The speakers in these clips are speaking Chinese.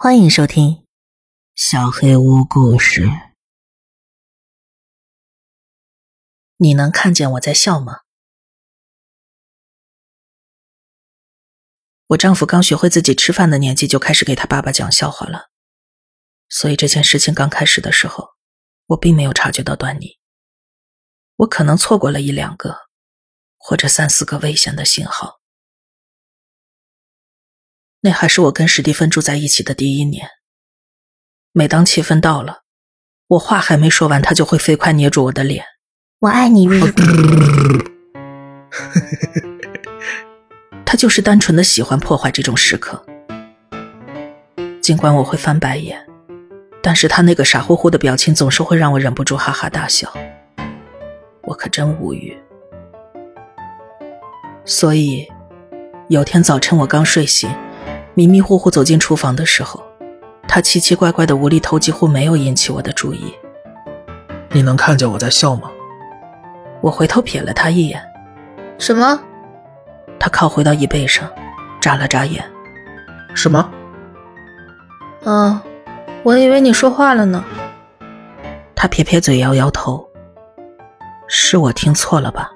欢迎收听《小黑屋故事》。你能看见我在笑吗？我丈夫刚学会自己吃饭的年纪，就开始给他爸爸讲笑话了。所以这件事情刚开始的时候，我并没有察觉到端倪。我可能错过了一两个，或者三四个危险的信号。那还是我跟史蒂芬住在一起的第一年。每当气氛到了，我话还没说完，他就会飞快捏住我的脸。我爱你，他就是单纯的喜欢破坏这种时刻。尽管我会翻白眼，但是他那个傻乎乎的表情总是会让我忍不住哈哈大笑。我可真无语。所以，有天早晨我刚睡醒。迷迷糊糊走进厨房的时候，他奇奇怪怪的无厘头几乎没有引起我的注意。你能看见我在笑吗？我回头瞥了他一眼。什么？他靠回到椅背上，眨了眨眼。什么？嗯，我以为你说话了呢。他撇撇嘴，摇摇头。是我听错了吧？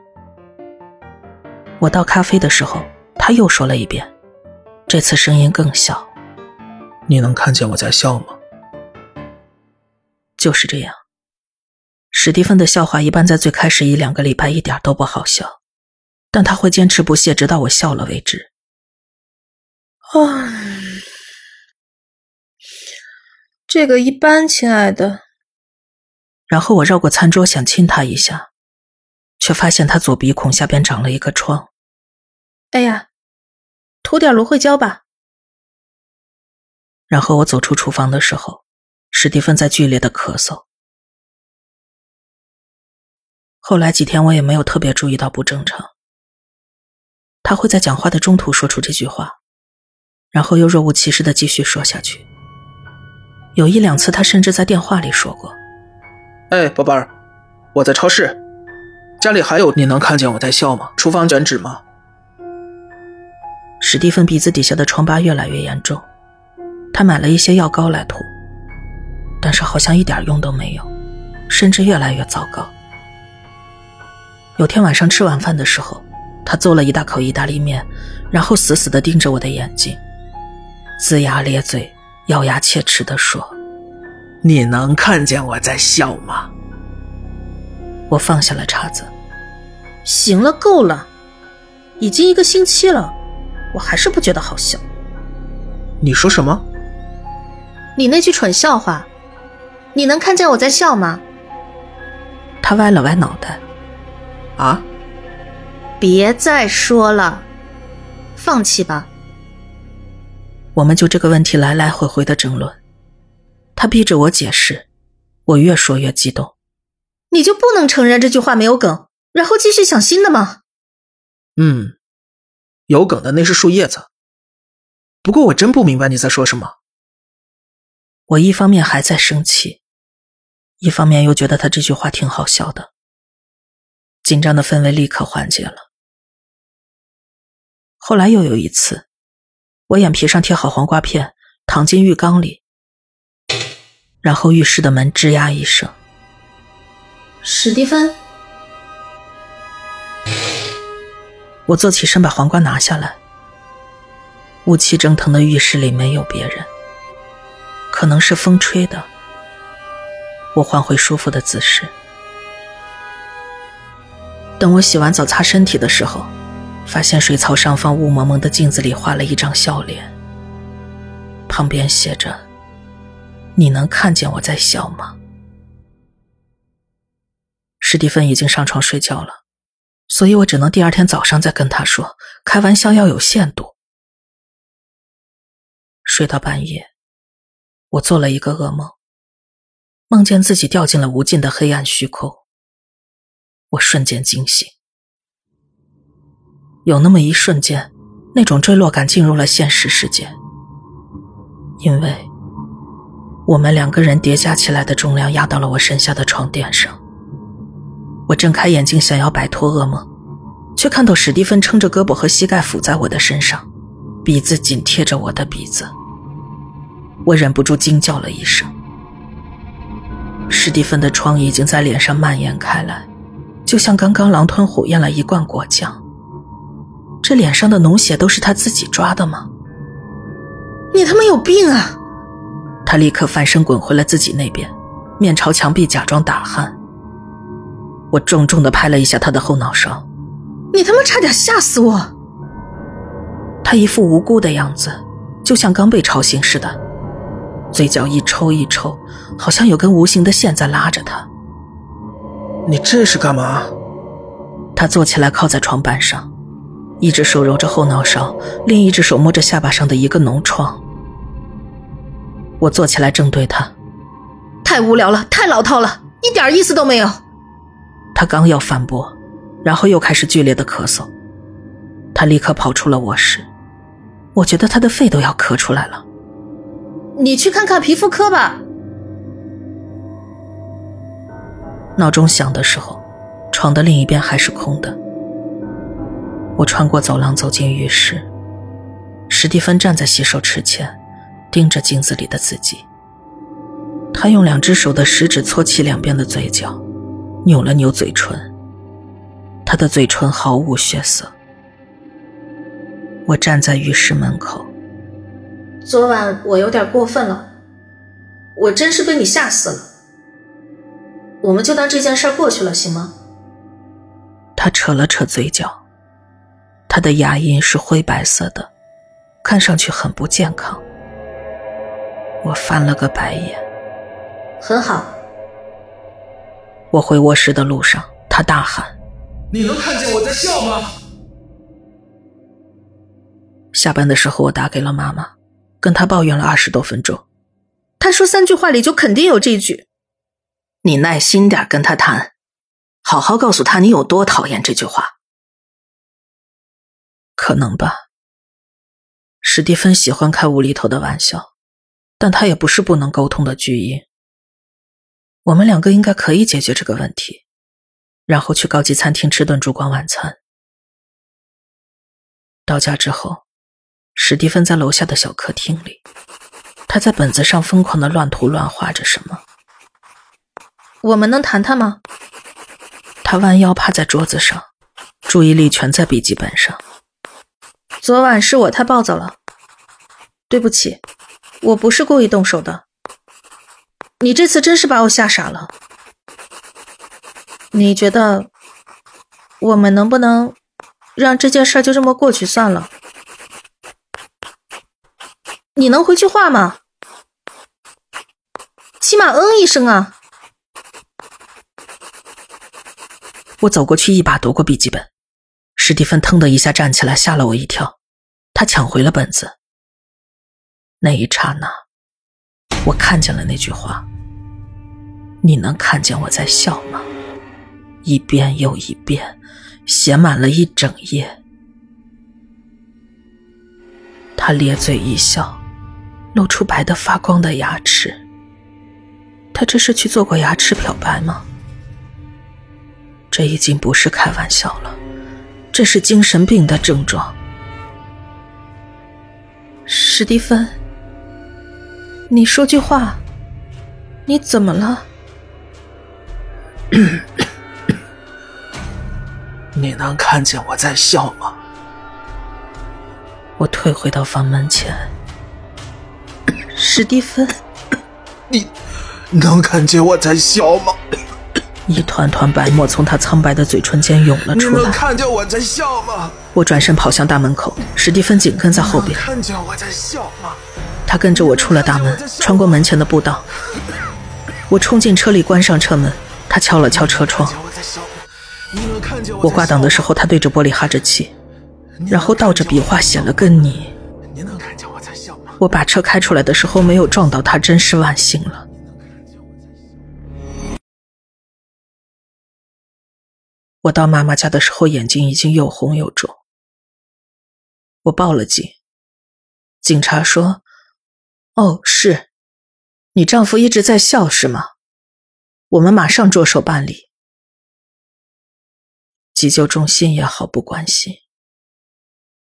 我倒咖啡的时候，他又说了一遍。这次声音更小。你能看见我在笑吗？就是这样。史蒂芬的笑话一般在最开始一两个礼拜一点都不好笑，但他会坚持不懈，直到我笑了为止。啊，这个一般，亲爱的。然后我绕过餐桌想亲他一下，却发现他左鼻孔下边长了一个疮。哎呀！涂点芦荟胶吧。然后我走出厨房的时候，史蒂芬在剧烈的咳嗽。后来几天我也没有特别注意到不正常。他会在讲话的中途说出这句话，然后又若无其事的继续说下去。有一两次，他甚至在电话里说过：“哎，宝贝儿，我在超市，家里还有你能看见我在笑吗？厨房卷纸吗？”史蒂芬鼻子底下的疮疤越来越严重，他买了一些药膏来涂，但是好像一点用都没有，甚至越来越糟糕。有天晚上吃晚饭的时候，他嘬了一大口意大利面，然后死死地盯着我的眼睛，龇牙咧嘴、咬牙切齿地说：“你能看见我在笑吗？”我放下了叉子，行了，够了，已经一个星期了。我还是不觉得好笑。你说什么？你那句蠢笑话，你能看见我在笑吗？他歪了歪脑袋。啊？别再说了，放弃吧。我们就这个问题来来回回的争论，他逼着我解释，我越说越激动。你就不能承认这句话没有梗，然后继续想新的吗？嗯。有梗的那是树叶子。不过我真不明白你在说什么。我一方面还在生气，一方面又觉得他这句话挺好笑的。紧张的氛围立刻缓解了。后来又有一次，我眼皮上贴好黄瓜片，躺进浴缸里，然后浴室的门吱呀一声。史蒂芬。我坐起身，把黄瓜拿下来。雾气蒸腾的浴室里没有别人，可能是风吹的。我换回舒服的姿势。等我洗完澡擦身体的时候，发现水槽上方雾蒙蒙的镜子里画了一张笑脸，旁边写着：“你能看见我在笑吗？”史蒂芬已经上床睡觉了。所以我只能第二天早上再跟他说，开玩笑要有限度。睡到半夜，我做了一个噩梦，梦见自己掉进了无尽的黑暗虚空。我瞬间惊醒，有那么一瞬间，那种坠落感进入了现实世界，因为我们两个人叠加起来的重量压到了我身下的床垫上。我睁开眼睛，想要摆脱噩梦，却看到史蒂芬撑着胳膊和膝盖伏在我的身上，鼻子紧贴着我的鼻子。我忍不住惊叫了一声。史蒂芬的疮已经在脸上蔓延开来，就像刚刚狼吞虎咽了一罐果酱。这脸上的脓血都是他自己抓的吗？你他妈有病啊！他立刻翻身滚回了自己那边，面朝墙壁假装打鼾。我重重的拍了一下他的后脑勺。你他妈差点吓死我！他一副无辜的样子，就像刚被吵醒似的，嘴角一抽一抽，好像有根无形的线在拉着他。你这是干嘛？他坐起来靠在床板上。一只手揉着后脑勺，另一只手摸着下巴上的一个脓疮。我坐起来正对他，太无聊了，太老套了，一点意思都没有。他刚要反驳，然后又开始剧烈的咳嗽。他立刻跑出了卧室，我觉得他的肺都要咳出来了。你去看看皮肤科吧。闹钟响的时候，床的另一边还是空的。我穿过走廊走进浴室，史蒂芬站在洗手池前，盯着镜子里的自己。他用两只手的食指搓起两边的嘴角，扭了扭嘴唇。他的嘴唇毫无血色。我站在浴室门口。昨晚我有点过分了，我真是被你吓死了。我们就当这件事过去了，行吗？他扯了扯嘴角。他的牙龈是灰白色的，看上去很不健康。我翻了个白眼。很好。我回卧室的路上，他大喊：“你能看见我在笑吗？”下班的时候，我打给了妈妈，跟她抱怨了二十多分钟。她说三句话里就肯定有这句。你耐心点跟他谈，好好告诉他你有多讨厌这句话。可能吧。史蒂芬喜欢开无厘头的玩笑，但他也不是不能沟通的巨婴。我们两个应该可以解决这个问题，然后去高级餐厅吃顿烛光晚餐。到家之后，史蒂芬在楼下的小客厅里，他在本子上疯狂的乱涂乱画着什么。我们能谈谈吗？他弯腰趴在桌子上，注意力全在笔记本上。昨晚是我太暴躁了，对不起，我不是故意动手的。你这次真是把我吓傻了。你觉得我们能不能让这件事就这么过去算了？你能回句话吗？起码嗯一声啊！我走过去，一把夺过笔记本。史蒂芬腾的一下站起来，吓了我一跳。他抢回了本子。那一刹那，我看见了那句话：“你能看见我在笑吗？”一遍又一遍，写满了一整页。他咧嘴一笑，露出白的发光的牙齿。他这是去做过牙齿漂白吗？这已经不是开玩笑了。这是精神病的症状，史蒂芬，你说句话，你怎么了？你能看见我在笑吗？我退回到房门前。史蒂芬，你能看见我在笑吗？一团团白沫从他苍白的嘴唇间涌了出来。你能看见我在笑吗？我转身跑向大门口，史蒂芬紧跟在后边。看见我在笑吗？他跟着我出了大门，穿过门前的步道。我冲进车里，关上车门。他敲了敲车窗。我挂档的时候，他对着玻璃哈着气，然后倒着笔画写了个你。你能看见我在笑吗？我把车开出来的时候没有撞到他，真是万幸了。我到妈妈家的时候，眼睛已经又红又肿。我报了警，警察说：“哦，是，你丈夫一直在笑，是吗？我们马上着手办理。”急救中心也毫不关心。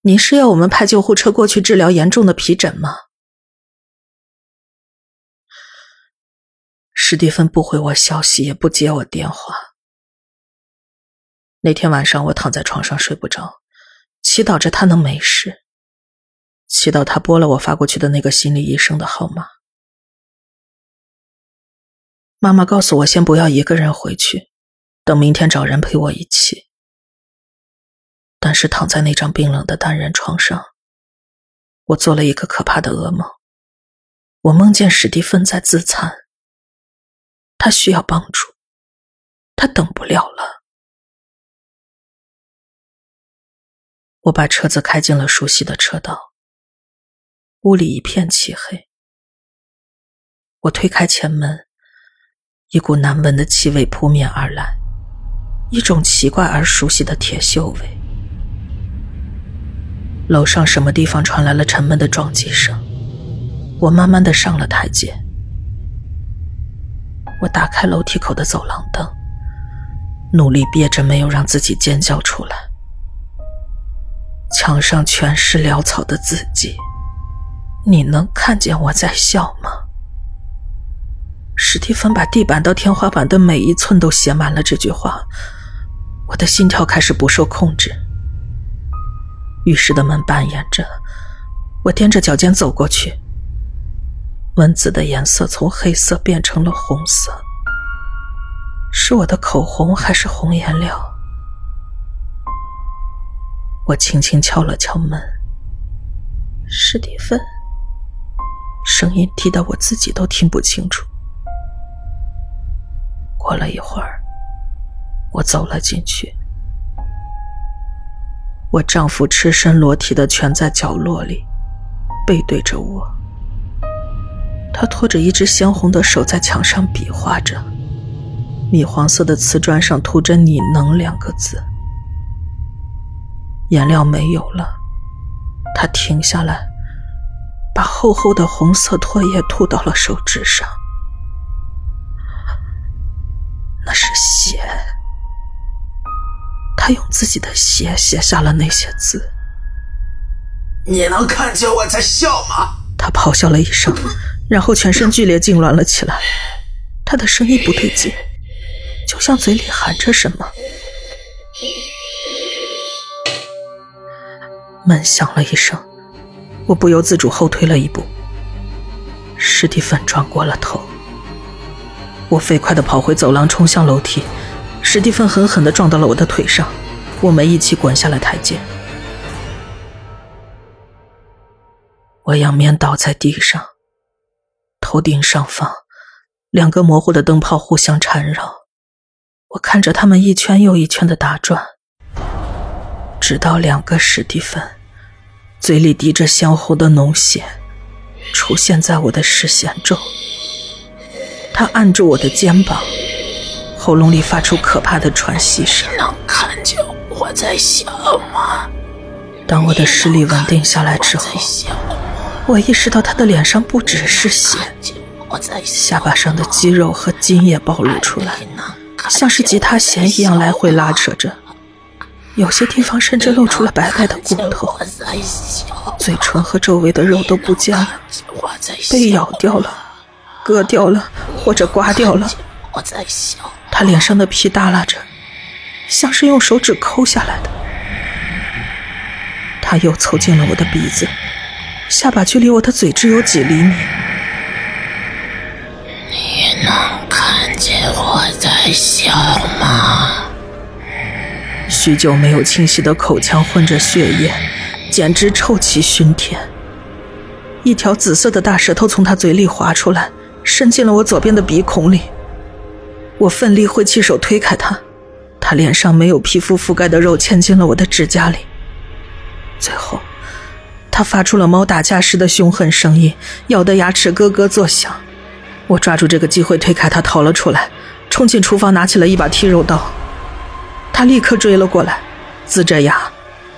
您是要我们派救护车过去治疗严重的皮疹吗？史蒂芬不回我消息，也不接我电话。那天晚上，我躺在床上睡不着，祈祷着他能没事，祈祷他拨了我发过去的那个心理医生的号码。妈妈告诉我，先不要一个人回去，等明天找人陪我一起。但是躺在那张冰冷的单人床上，我做了一个可怕的噩梦。我梦见史蒂芬在自残。他需要帮助，他等不了了。我把车子开进了熟悉的车道，屋里一片漆黑。我推开前门，一股难闻的气味扑面而来，一种奇怪而熟悉的铁锈味。楼上什么地方传来了沉闷的撞击声？我慢慢的上了台阶。我打开楼梯口的走廊灯，努力憋着没有让自己尖叫出来。墙上全是潦草的字迹，你能看见我在笑吗？史蒂芬把地板到天花板的每一寸都写满了这句话，我的心跳开始不受控制。浴室的门半掩着，我踮着脚尖走过去。文字的颜色从黑色变成了红色，是我的口红还是红颜料？我轻轻敲了敲门，史蒂芬，声音低得我自己都听不清楚。过了一会儿，我走了进去，我丈夫赤身裸体的蜷在角落里，背对着我。他拖着一只鲜红的手在墙上比划着，米黄色的瓷砖上涂着“你能”两个字。颜料没有了，他停下来，把厚厚的红色唾液吐到了手指上，血。他用自己的血写下了那些字。你能看见我在笑吗？他咆哮了一声。然后全身剧烈痉挛了起来，他的声音不对劲，就像嘴里含着什么。门响了一声，我不由自主后退了一步。史蒂芬转过了头，我飞快地跑回走廊，冲向楼梯。史蒂芬狠狠地撞到了我的腿上，我们一起滚下了台阶。我仰面倒在地上。头顶上方，两个模糊的灯泡互相缠绕，我看着他们一圈又一圈的打转，直到两个史蒂芬嘴里滴着鲜红的脓血出现在我的视线中。他按住我的肩膀，喉咙里发出可怕的喘息声。能看见我在笑吗？当我的视力稳定下来之后。我意识到他的脸上不只是血，下巴上的肌肉和筋也暴露出来，像是吉他弦一样来回拉扯着，有些地方甚至露出了白白的骨头，嘴唇和周围的肉都不见了，被咬掉了，割掉了或者刮掉了。他脸上的皮耷拉着，像是用手指抠下来的。他又凑近了我的鼻子。下巴距离我的嘴只有几厘米。你能看见我在笑吗？许久没有清晰的口腔混着血液，简直臭气熏天。一条紫色的大舌头从他嘴里滑出来，伸进了我左边的鼻孔里。我奋力挥起手推开他，他脸上没有皮肤覆盖的肉嵌进了我的指甲里。最后。他发出了猫打架时的凶狠声音，咬得牙齿咯咯作响。我抓住这个机会推开他，逃了出来，冲进厨房拿起了一把剔肉刀。他立刻追了过来，呲着牙：“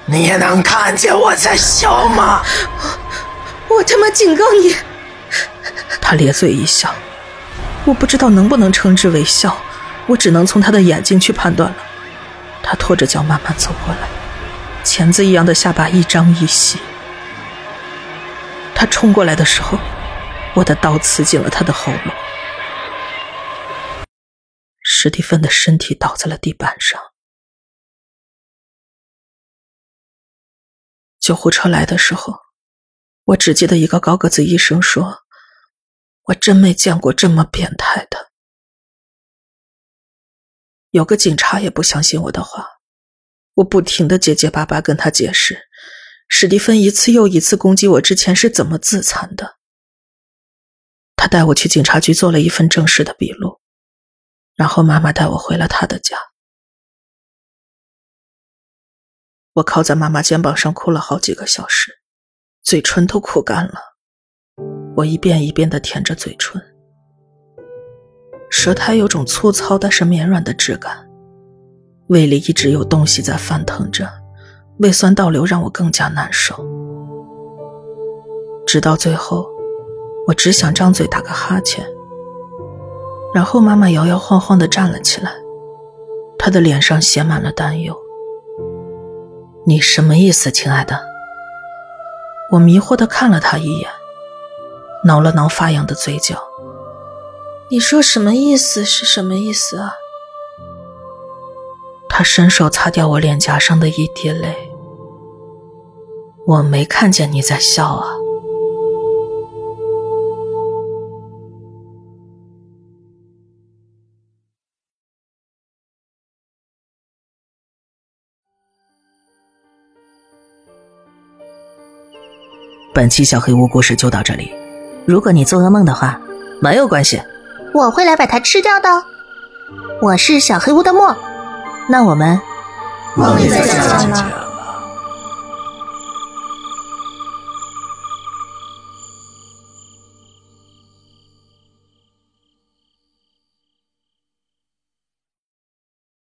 你能看见我在笑吗？我我他妈警告你！”他咧嘴一笑，我不知道能不能称之为笑，我只能从他的眼睛去判断了。他拖着脚慢慢走过来，钳子一样的下巴一张一吸。他冲过来的时候，我的刀刺进了他的喉咙。史蒂芬的身体倒在了地板上。救护车来的时候，我只记得一个高个子医生说：“我真没见过这么变态的。”有个警察也不相信我的话，我不停的结结巴巴跟他解释，史蒂芬一次又一次攻击我之前是怎么自残的。他带我去警察局做了一份正式的笔录，然后妈妈带我回了他的家。我靠在妈妈肩膀上哭了好几个小时，嘴唇都哭干了。我一遍一遍的舔着嘴唇，舌苔有种粗糙但是绵软的质感，胃里一直有东西在翻腾着，胃酸倒流让我更加难受。直到最后，我只想张嘴打个哈欠。然后妈妈摇摇晃晃的站了起来，她的脸上写满了担忧。你什么意思，亲爱的？我迷惑的看了她一眼，挠了挠发痒的嘴角。你说什么意思？是什么意思啊？他伸手擦掉我脸颊上的一滴泪。我没看见你在笑啊。本期小黑屋故事就到这里。如果你做噩梦的话，没有关系，我会来把它吃掉的。我是小黑屋的墨，那我们梦里再见了。